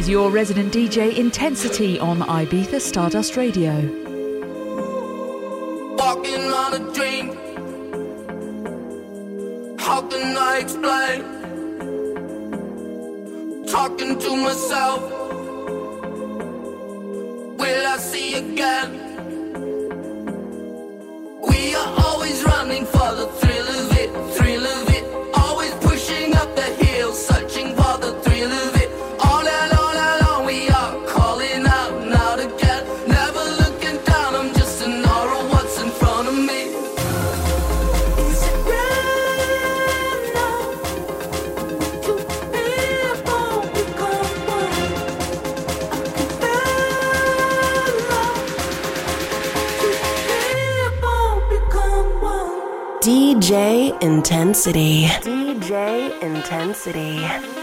is your resident DJ Intensity on Ibiza Stardust Radio. Intensity. DJ Intensity.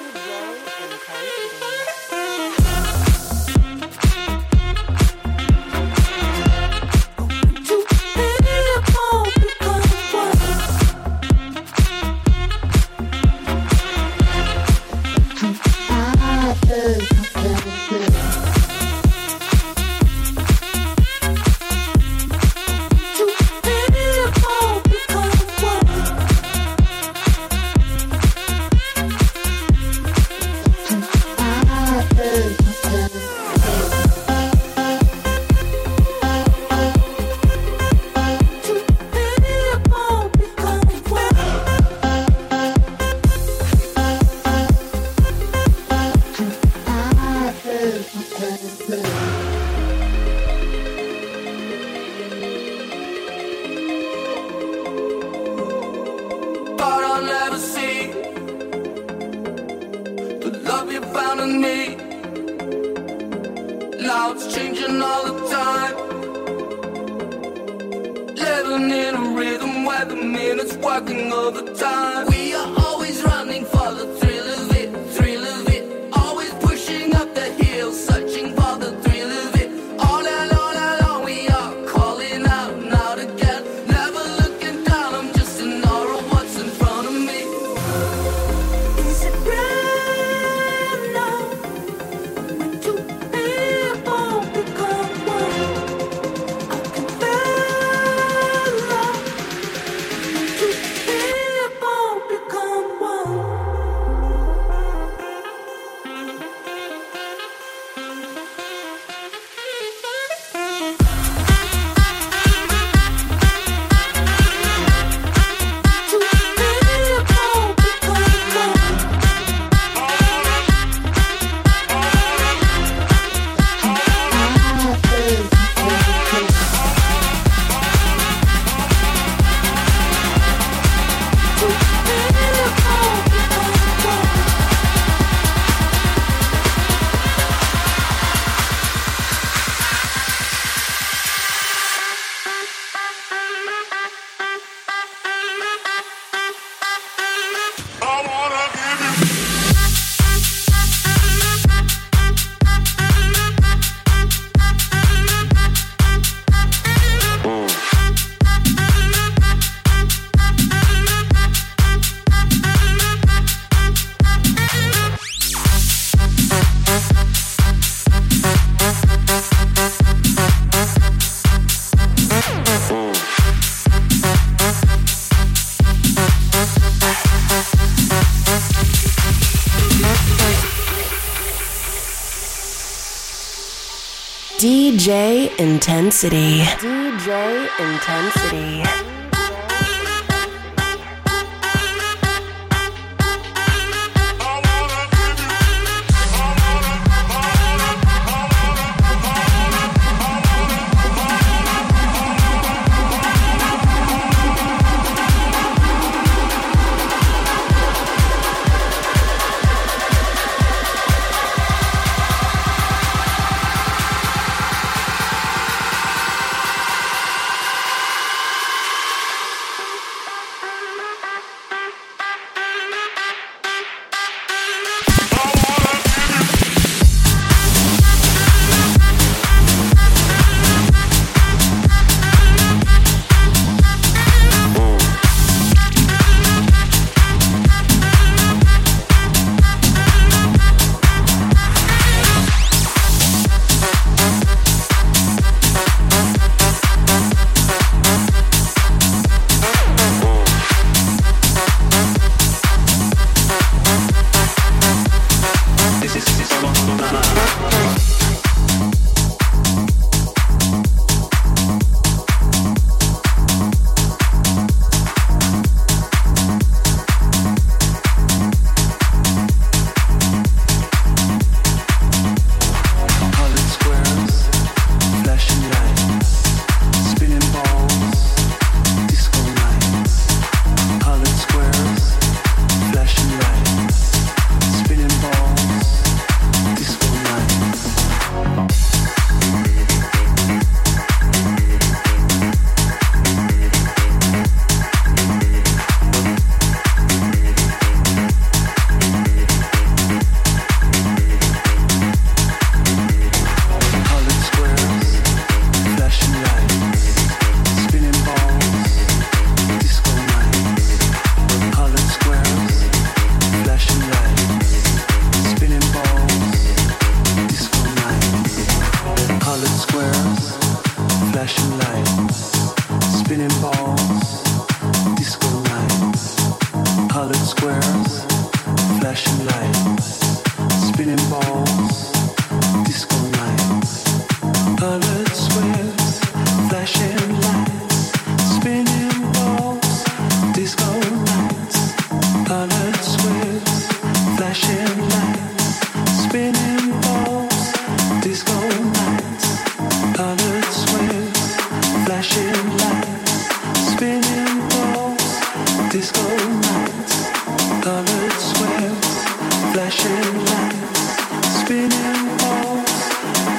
Intensity. DJ Intensity.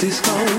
disco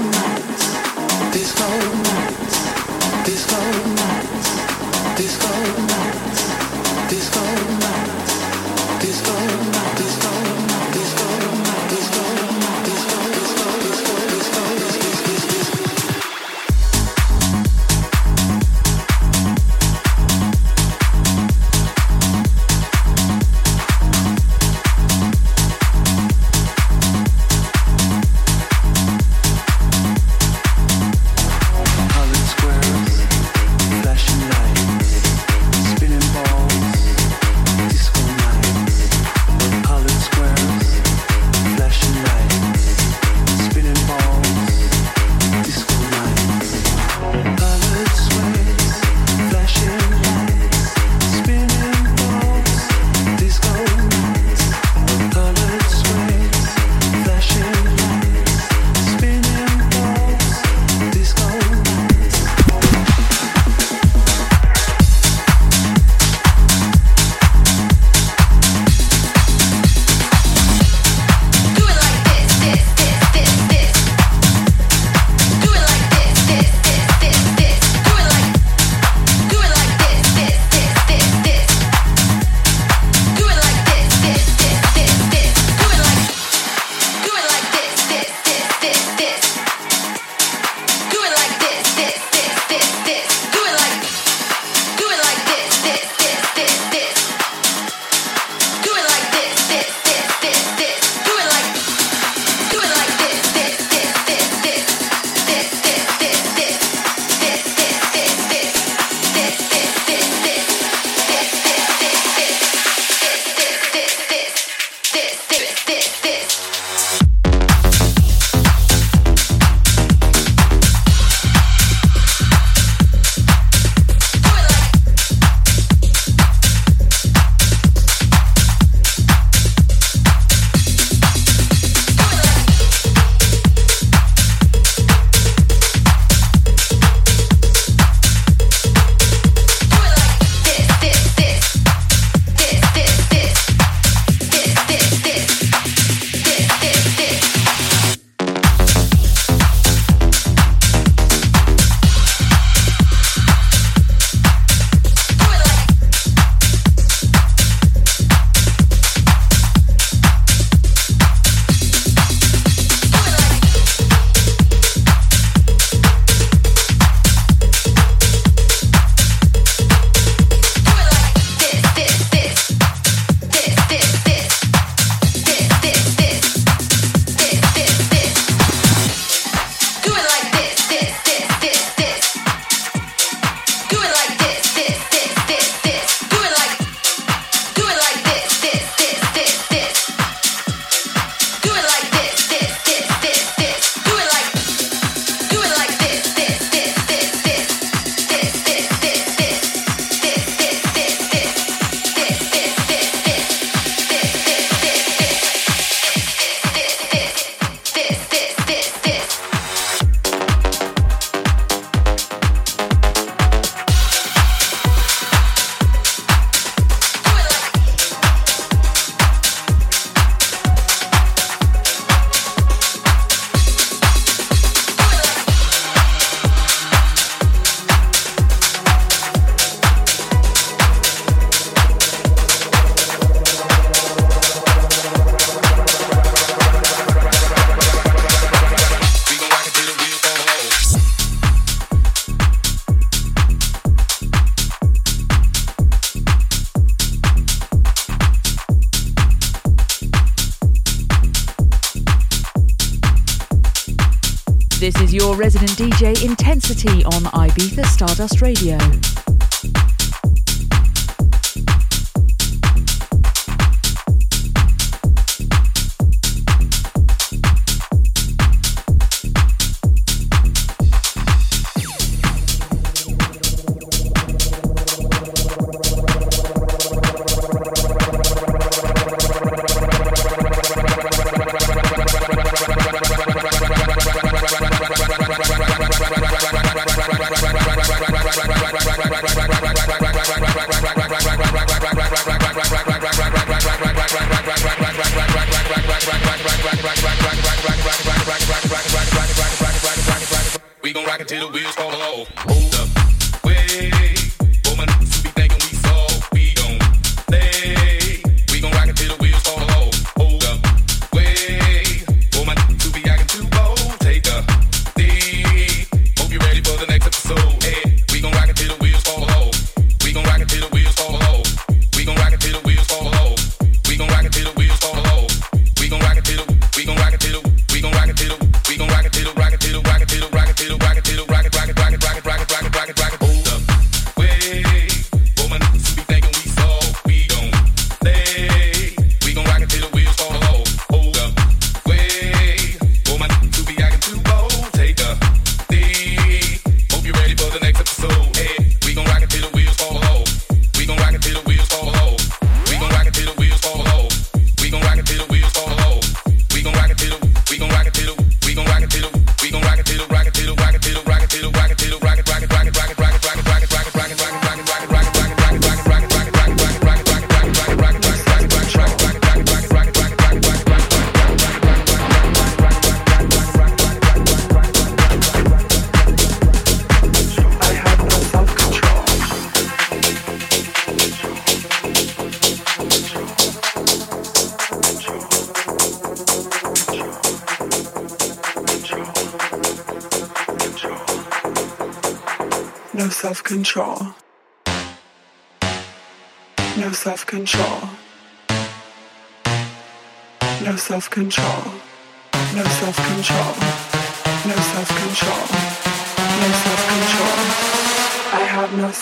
resident DJ Intensity on Ibiza Stardust Radio.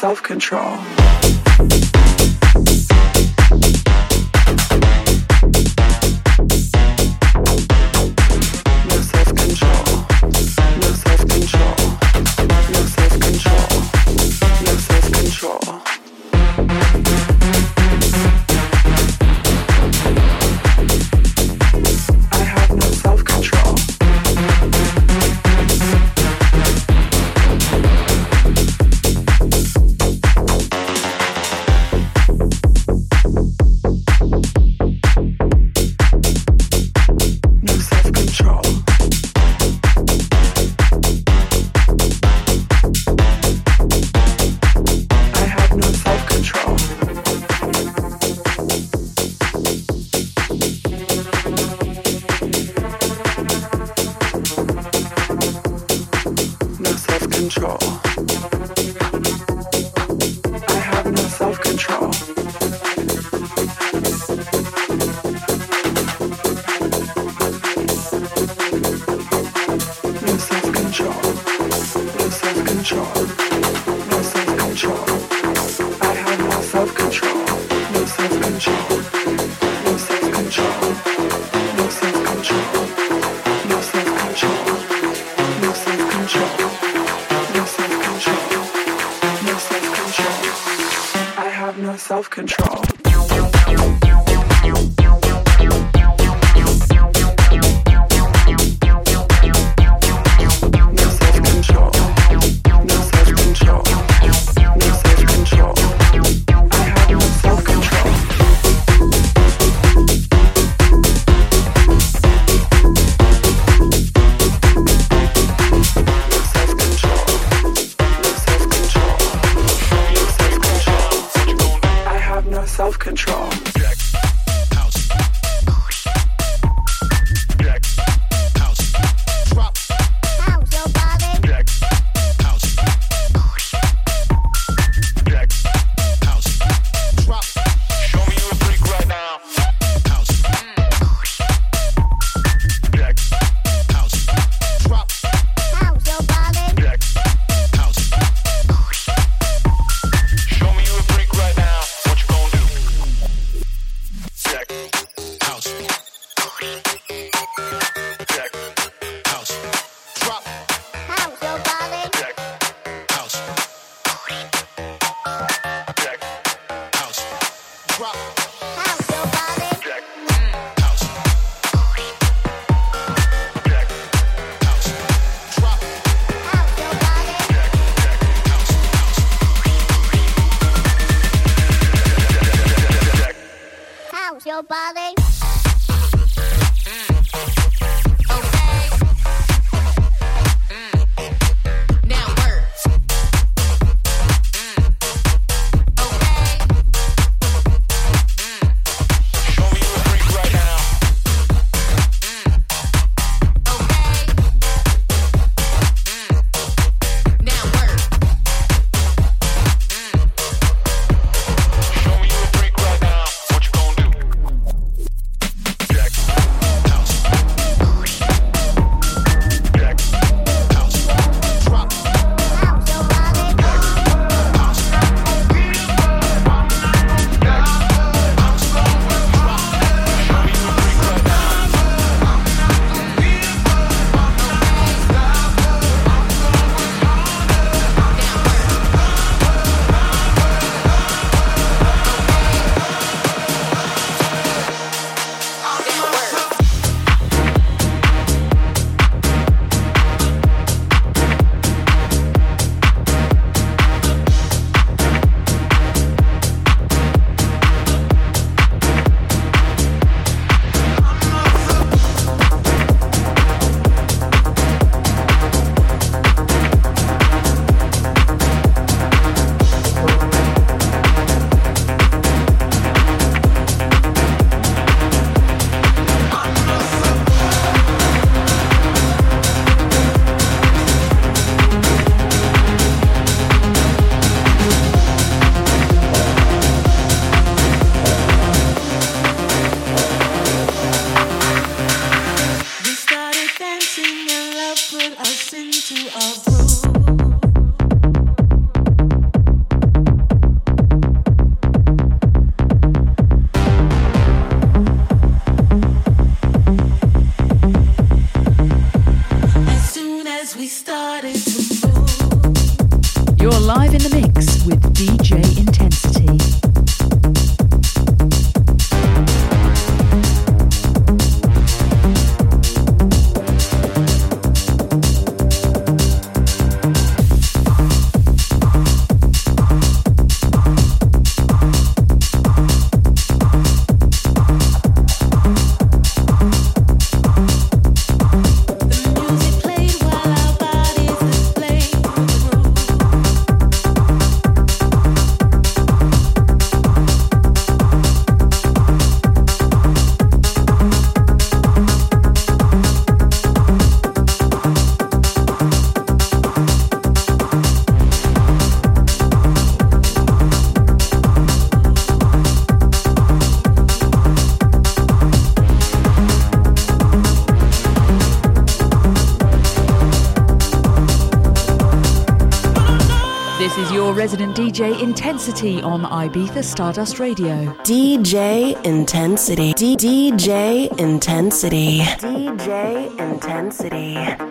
Now DJ Intensity on Ibiza Stardust Radio. DJ Intensity. D- DJ Intensity. DJ Intensity.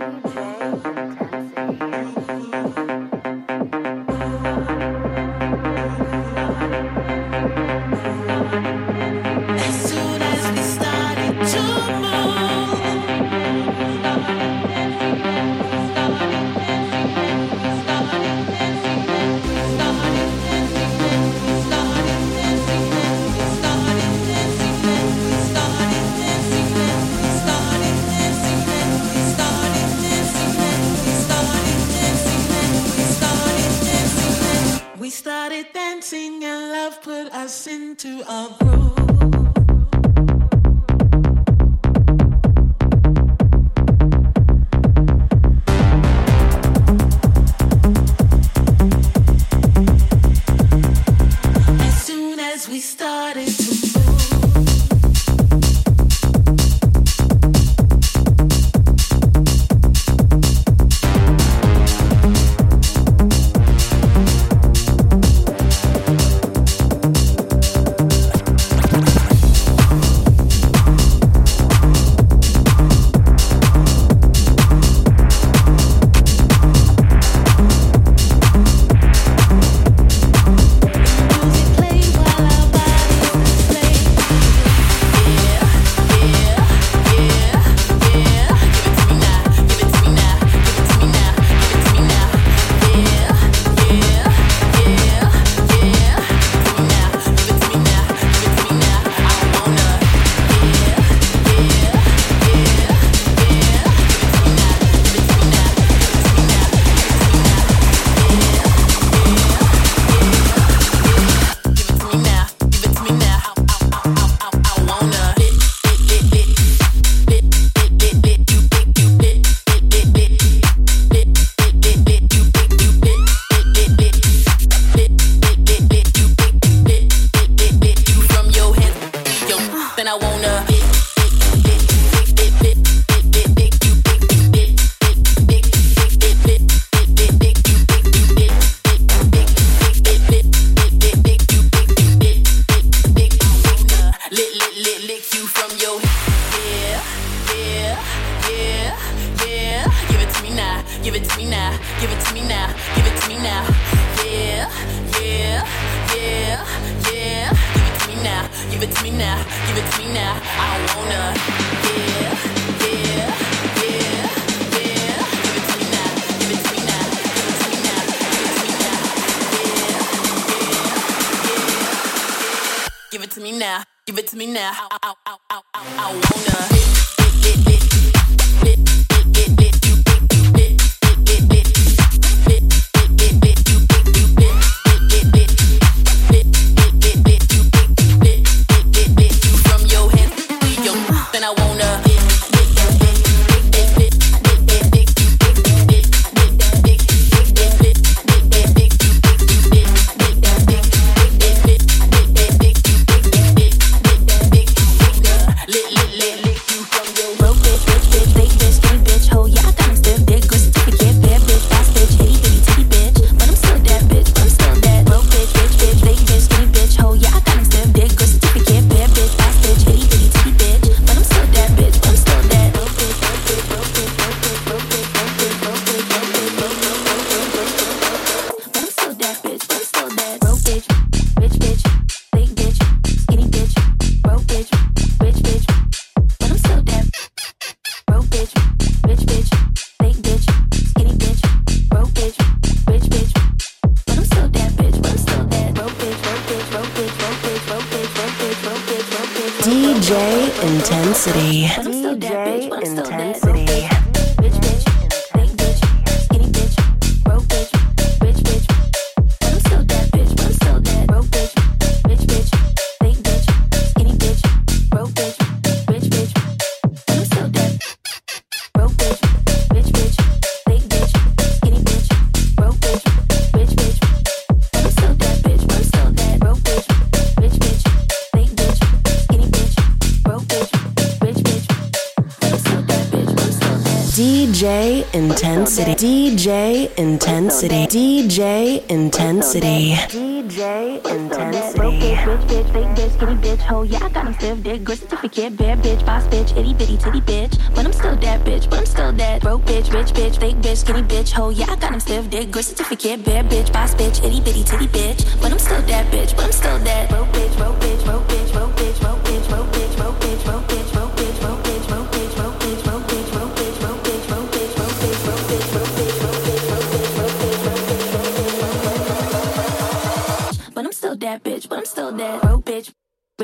Intensity. DJ Intensity. DJ Intensity. DJ Intensity. Broke bitch, rich bitch, fake bitch, skinny bitch, ho. Yeah, I got him stiff, dick, grit certificate, bad bitch, boss bitch, itty bitty titty bitch. But I'm still that bitch, but I'm still that. Broke bitch, rich bitch, fake bitch, skinny bitch, ho. Yeah, I got him stiff, dick, grit certificate, bad bitch, boss bitch, itty bitty titty bitch. But I'm still that bitch, but I'm still that. Broke bitch, broke bitch, broke bitch, broke bitch, broke bitch, broke bitch, broke bitch, broke bitch.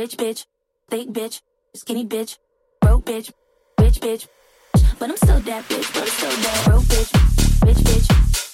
rich bitch, fake bitch, skinny bitch, broke bitch, rich bitch. But I'm still that bitch, but I'm still that broke bitch, rich bitch.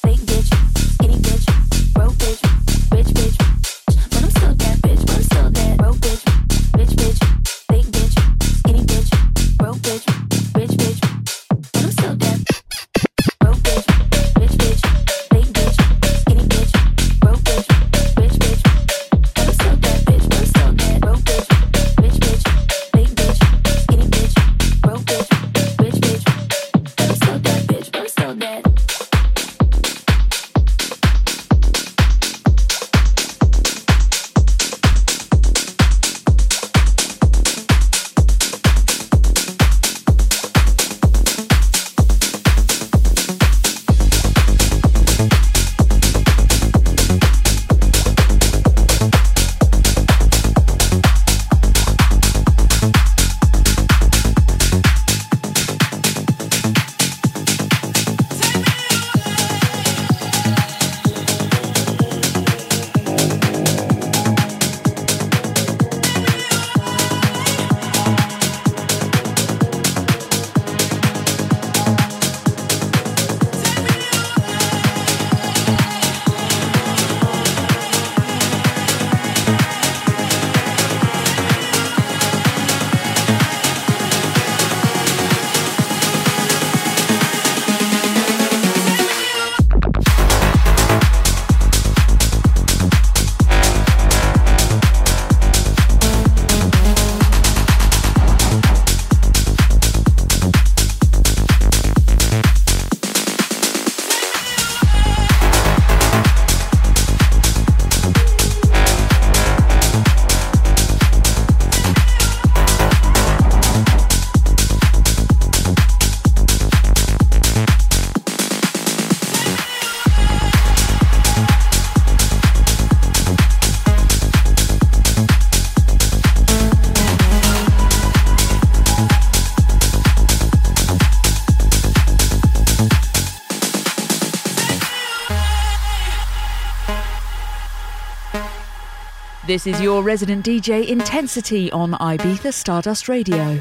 This is your resident DJ Intensity on Ibiza Stardust Radio.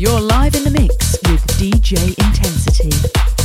You're live in the mix with DJ Intensity.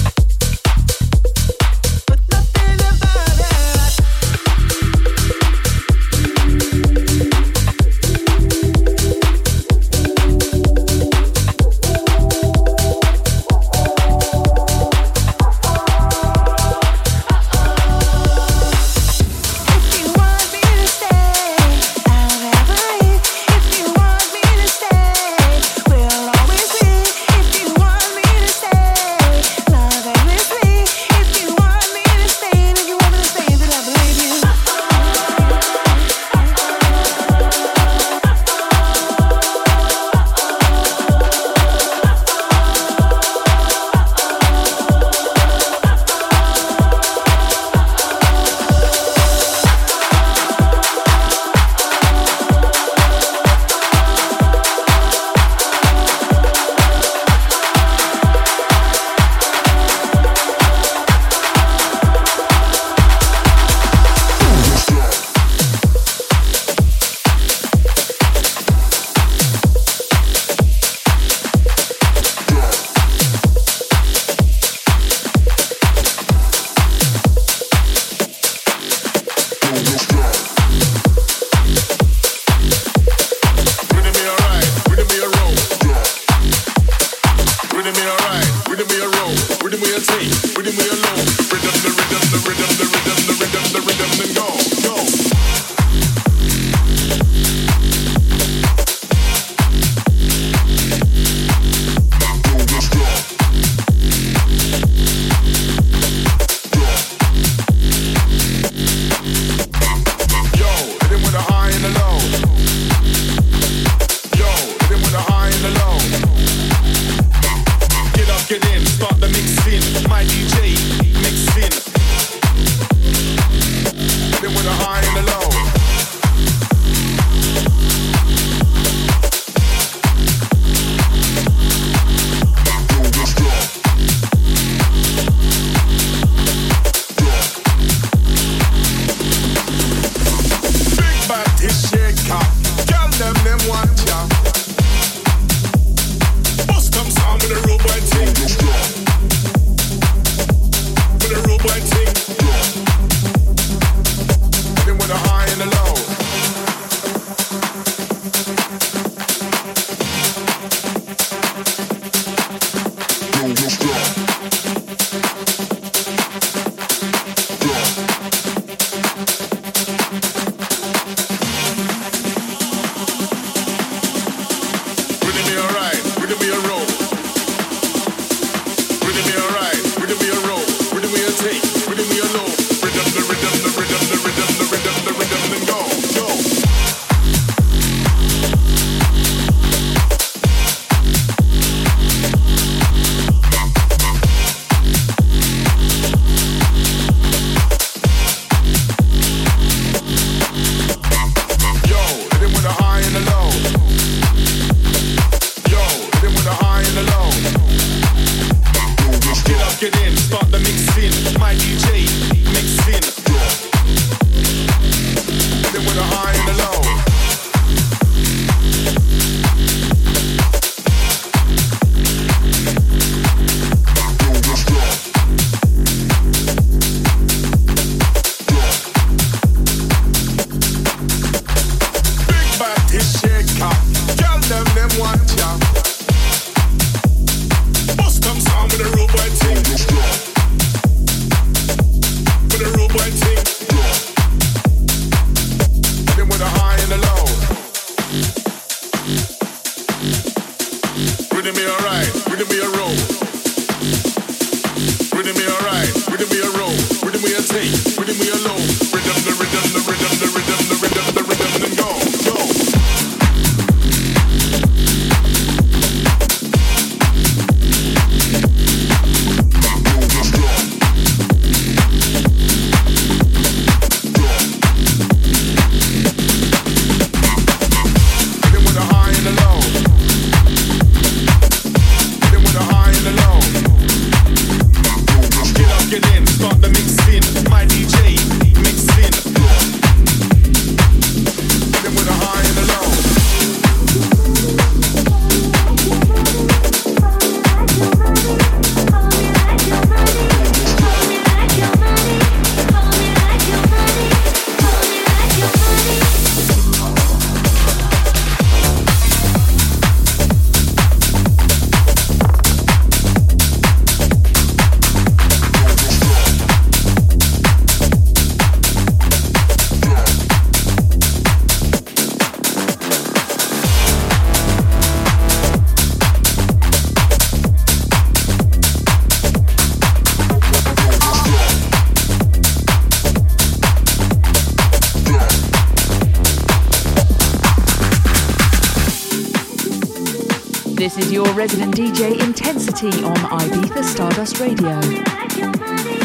This is your resident DJ Intensity on Ibiza Stardust Radio.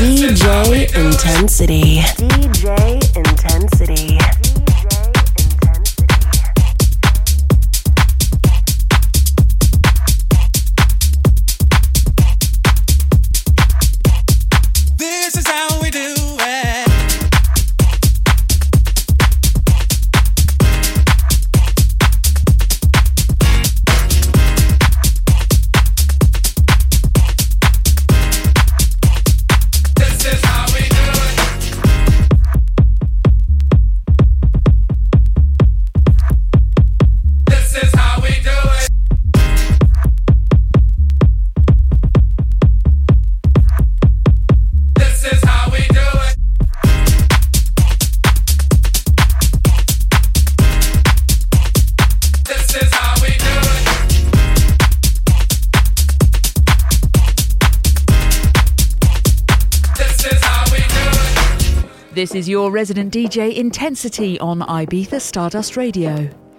DJ Intensity. DJ Intensity. your resident DJ Intensity on Ibiza Stardust Radio.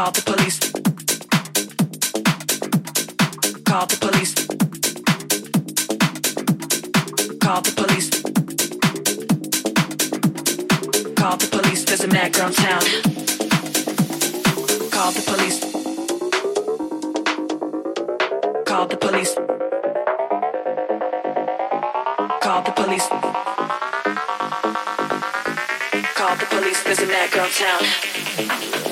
Call the police. Call the police. Call the police. Call the police. There's a mad girl in town. Call the police. Call the police. Call the police. Call the police. There's a mad girl in town.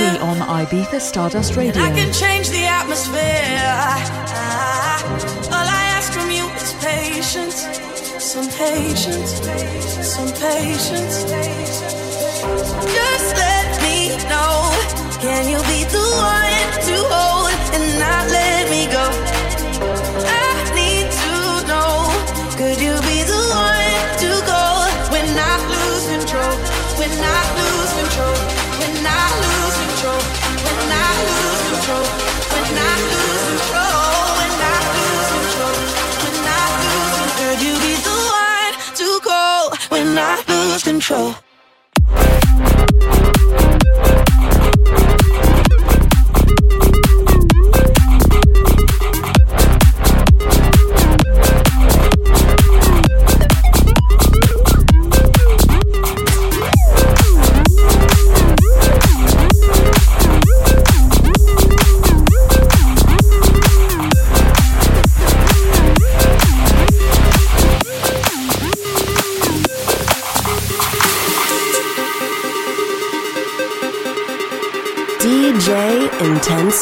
On Ibiza Stardust Radio. I can change the atmosphere. All I ask from you is patience. Some patience. Some patience. Just let me know. Can you be the one to hold and not let me go? I lose control?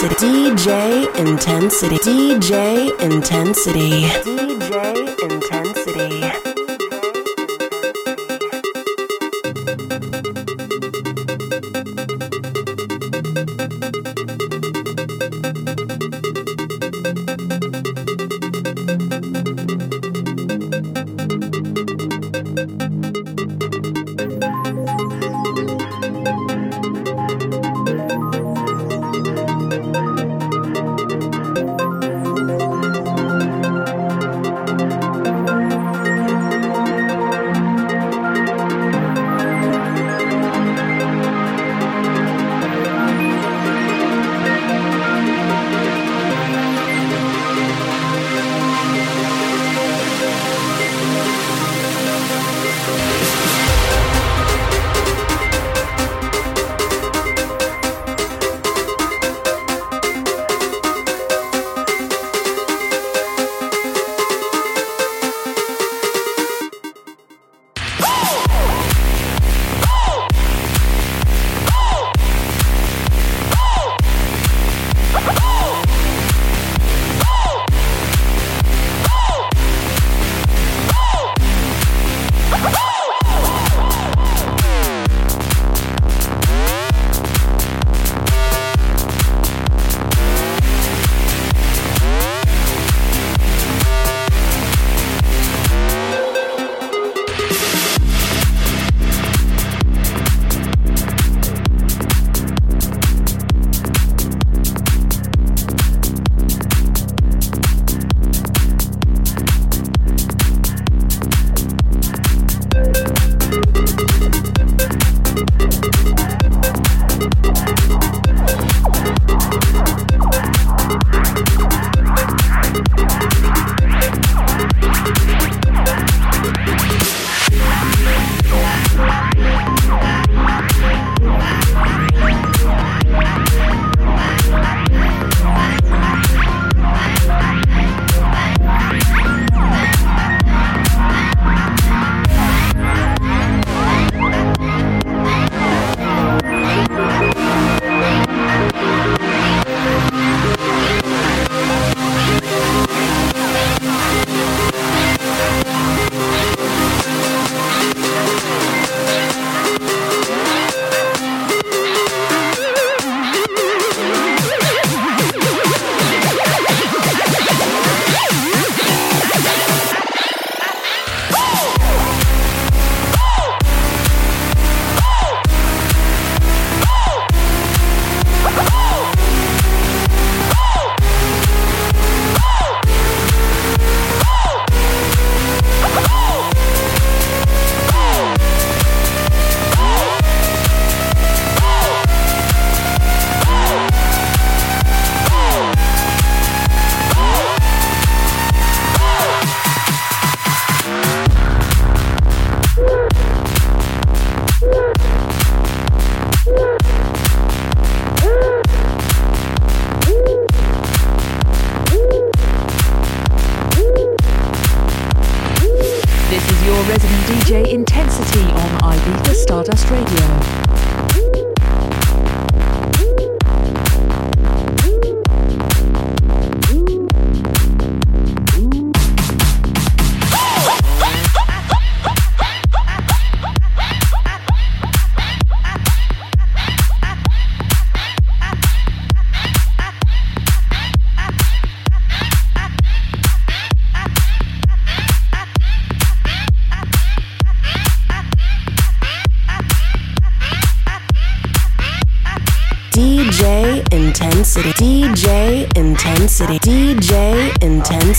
Intensity. DJ Intensity. DJ Intensity. DJ Intensity.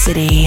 Intensity.